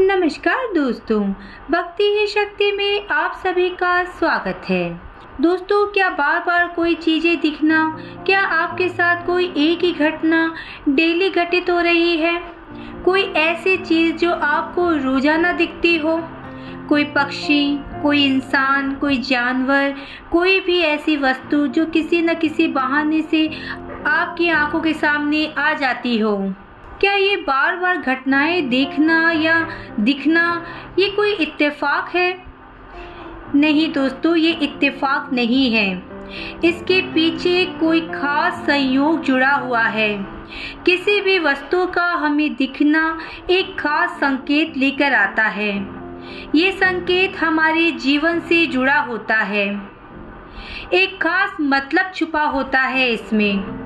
नमस्कार दोस्तों, भक्ति ही शक्ति में आप सभी का स्वागत है। दोस्तों, क्या बार बार कोई चीज़ें दिखना, क्या आपके साथ कोई एक ही घटना डेली घटित हो रही है? कोई ऐसी चीज़ जो आपको रोज़ाना दिखती हो? कोई पक्षी, कोई इंसान, कोई जानवर, कोई भी ऐसी वस्तु जो किसी न किसी बहाने से आपकी आँखों के सामने आ जाती हो? क्या ये बार बार घटनाएँ देखना या दिखना ये कोई इत्तेफाक है? नहीं दोस्तों, ये इत्तेफाक नहीं है। इसके पीछे कोई खास संयोग जुड़ा हुआ है। किसी भी वस्तु का हमें दिखना एक खास संकेत लेकर आता है। ये संकेत हमारे जीवन से जुड़ा होता है। एक खास मतलब छुपा होता है इसमें।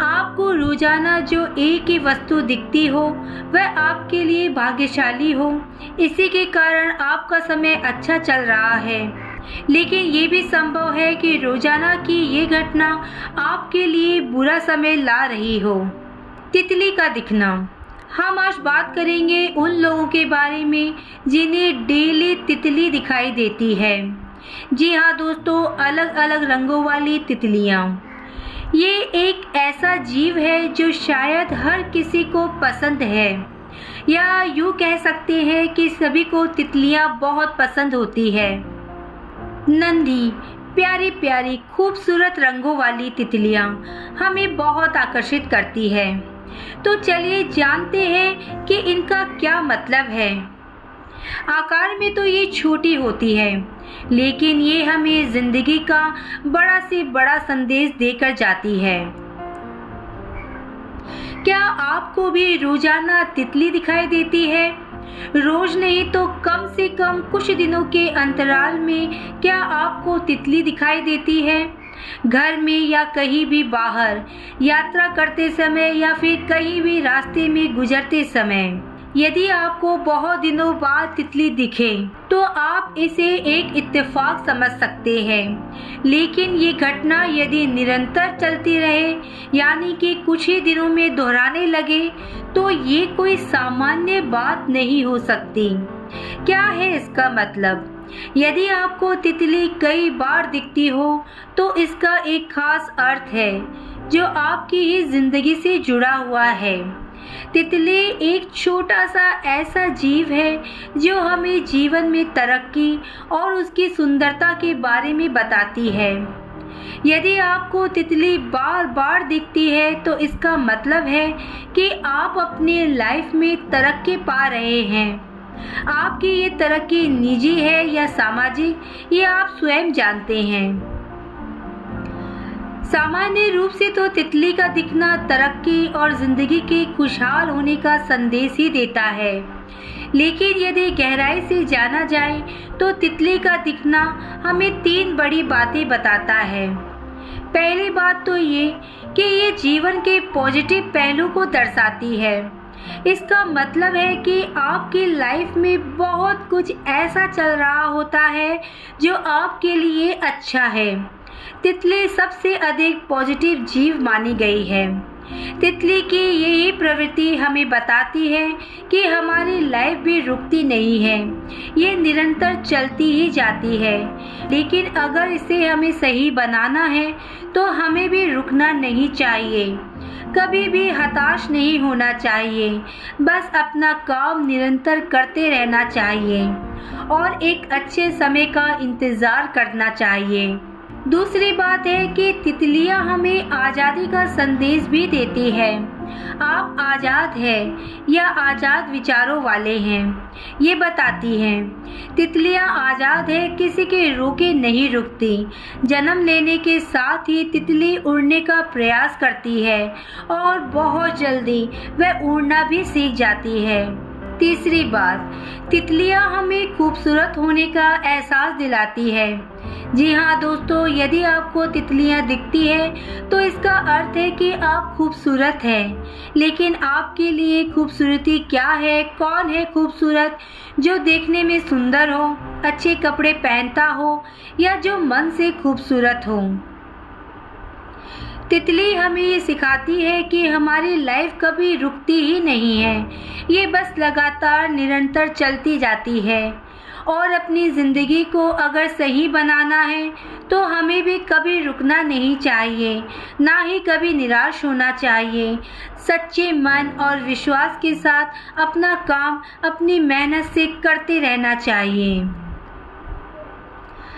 आपको रोज़ाना जो एक ही वस्तु दिखती हो, वह आपके लिए भाग्यशाली हो। इसी के कारण आपका समय अच्छा चल रहा है। लेकिन ये भी संभव है कि रोज़ाना की ये घटना आपके लिए बुरा समय ला रही हो। तितली का दिखना। हम आज बात करेंगे उन लोगों के बारे में जिन्हें डेली तितली दिखाई देती है। जी हाँ दोस्तों अलग अलग रंगों वाली तितलियाँ। ये एक ऐसा जीव है जो शायद हर किसी को पसंद है। या यूँ कह सकते हैं कि सभी को तितलियाँ बहुत पसंद होती है। नंदी, प्यारी प्यारी खूबसूरत रंगों वाली तितलियाँ हमें बहुत आकर्षित करती है। तो चलिए जानते हैं कि इनका क्या मतलब है। आकार में तो ये छोटी होती है। लेकिन ये हमें ज़िंदगी का बड़ा से बड़ा संदेश देकर जाती है। क्या आपको भी रोज़ाना तितली दिखाई देती है? रोज नहीं तो कम से कम कुछ दिनों के अंतराल में क्या आपको तितली दिखाई देती है? घर में या कहीं भी बाहर, यात्रा करते समय या फिर कहीं भी रास्ते में गुजरते समय। यदि आपको बहुत दिनों बाद तितली दिखे तो आप इसे एक इत्तेफाक समझ सकते हैं। लेकिन ये घटना यदि निरंतर चलती रहे, यानी कि कुछ ही दिनों में दोहराने लगे तो ये कोई सामान्य बात नहीं हो सकती। क्या है इसका मतलब? यदि आपको तितली कई बार दिखती हो तो इसका एक खास अर्थ है, जो आपकी ही ज़िंदगी से जुड़ा हुआ है। तितली एक छोटा सा ऐसा जीव है जो हमें जीवन में तरक्की और उसकी सुंदरता के बारे में बताती है। यदि आपको तितली बार बार दिखती है तो इसका मतलब है कि आप अपने लाइफ में तरक्की पा रहे हैं। आपकी ये तरक्की निजी है या सामाजिक, ये आप स्वयं जानते हैं। सामान्य रूप से तो तितली का दिखना तरक्की और ज़िंदगी के खुशहाल होने का संदेश ही देता है। लेकिन यदि गहराई से जाना जाए तो तितली का दिखना हमें तीन बड़ी बातें बताता है। पहली बात तो ये कि ये जीवन के पॉजिटिव पहलू को दर्शाती है। इसका मतलब है कि आपकी लाइफ में बहुत कुछ ऐसा चल रहा होता है जो आपके लिए अच्छा है। तितली सबसे अधिक पॉजिटिव जीव मानी गई है। तितली की यही प्रवृत्ति हमें बताती है कि हमारी लाइफ भी रुकती नहीं है। ये निरंतर चलती ही जाती है। लेकिन अगर इसे हमें सही बनाना है तो हमें भी रुकना नहीं चाहिए। कभी भी हताश नहीं होना चाहिए। बस अपना काम निरंतर करते रहना चाहिए। और एक अच्छे समय का इंतज़ार करना चाहिए। दूसरी बात है कि तितलियाँ हमें आज़ादी का संदेश भी देती है। आप आज़ाद हैं या आज़ाद विचारों वाले हैं, ये बताती हैं। तितलियाँ आज़ाद है, किसी के रोके नहीं रुकती। जन्म लेने के साथ ही तितली उड़ने का प्रयास करती है और बहुत जल्दी वह उड़ना भी सीख जाती है। तीसरी बात, तितलियाँ हमें खूबसूरत होने का एहसास दिलाती है। जी हाँ दोस्तों, यदि आपको तितलियाँ दिखती है तो इसका अर्थ है कि आप खूबसूरत हैं। लेकिन आपके लिए खूबसूरती क्या है? कौन है खूबसूरत जो देखने में सुंदर हो, अच्छे कपड़े पहनता हो, या जो मन से खूबसूरत हो? तितली हमें ये सिखाती है कि हमारी लाइफ कभी रुकती ही नहीं है। ये बस लगातार निरंतर चलती जाती है। और अपनी ज़िंदगी को अगर सही बनाना है तो हमें भी कभी रुकना नहीं चाहिए, ना ही कभी निराश होना चाहिए। सच्चे मन और विश्वास के साथ अपना काम, अपनी मेहनत से करते रहना चाहिए।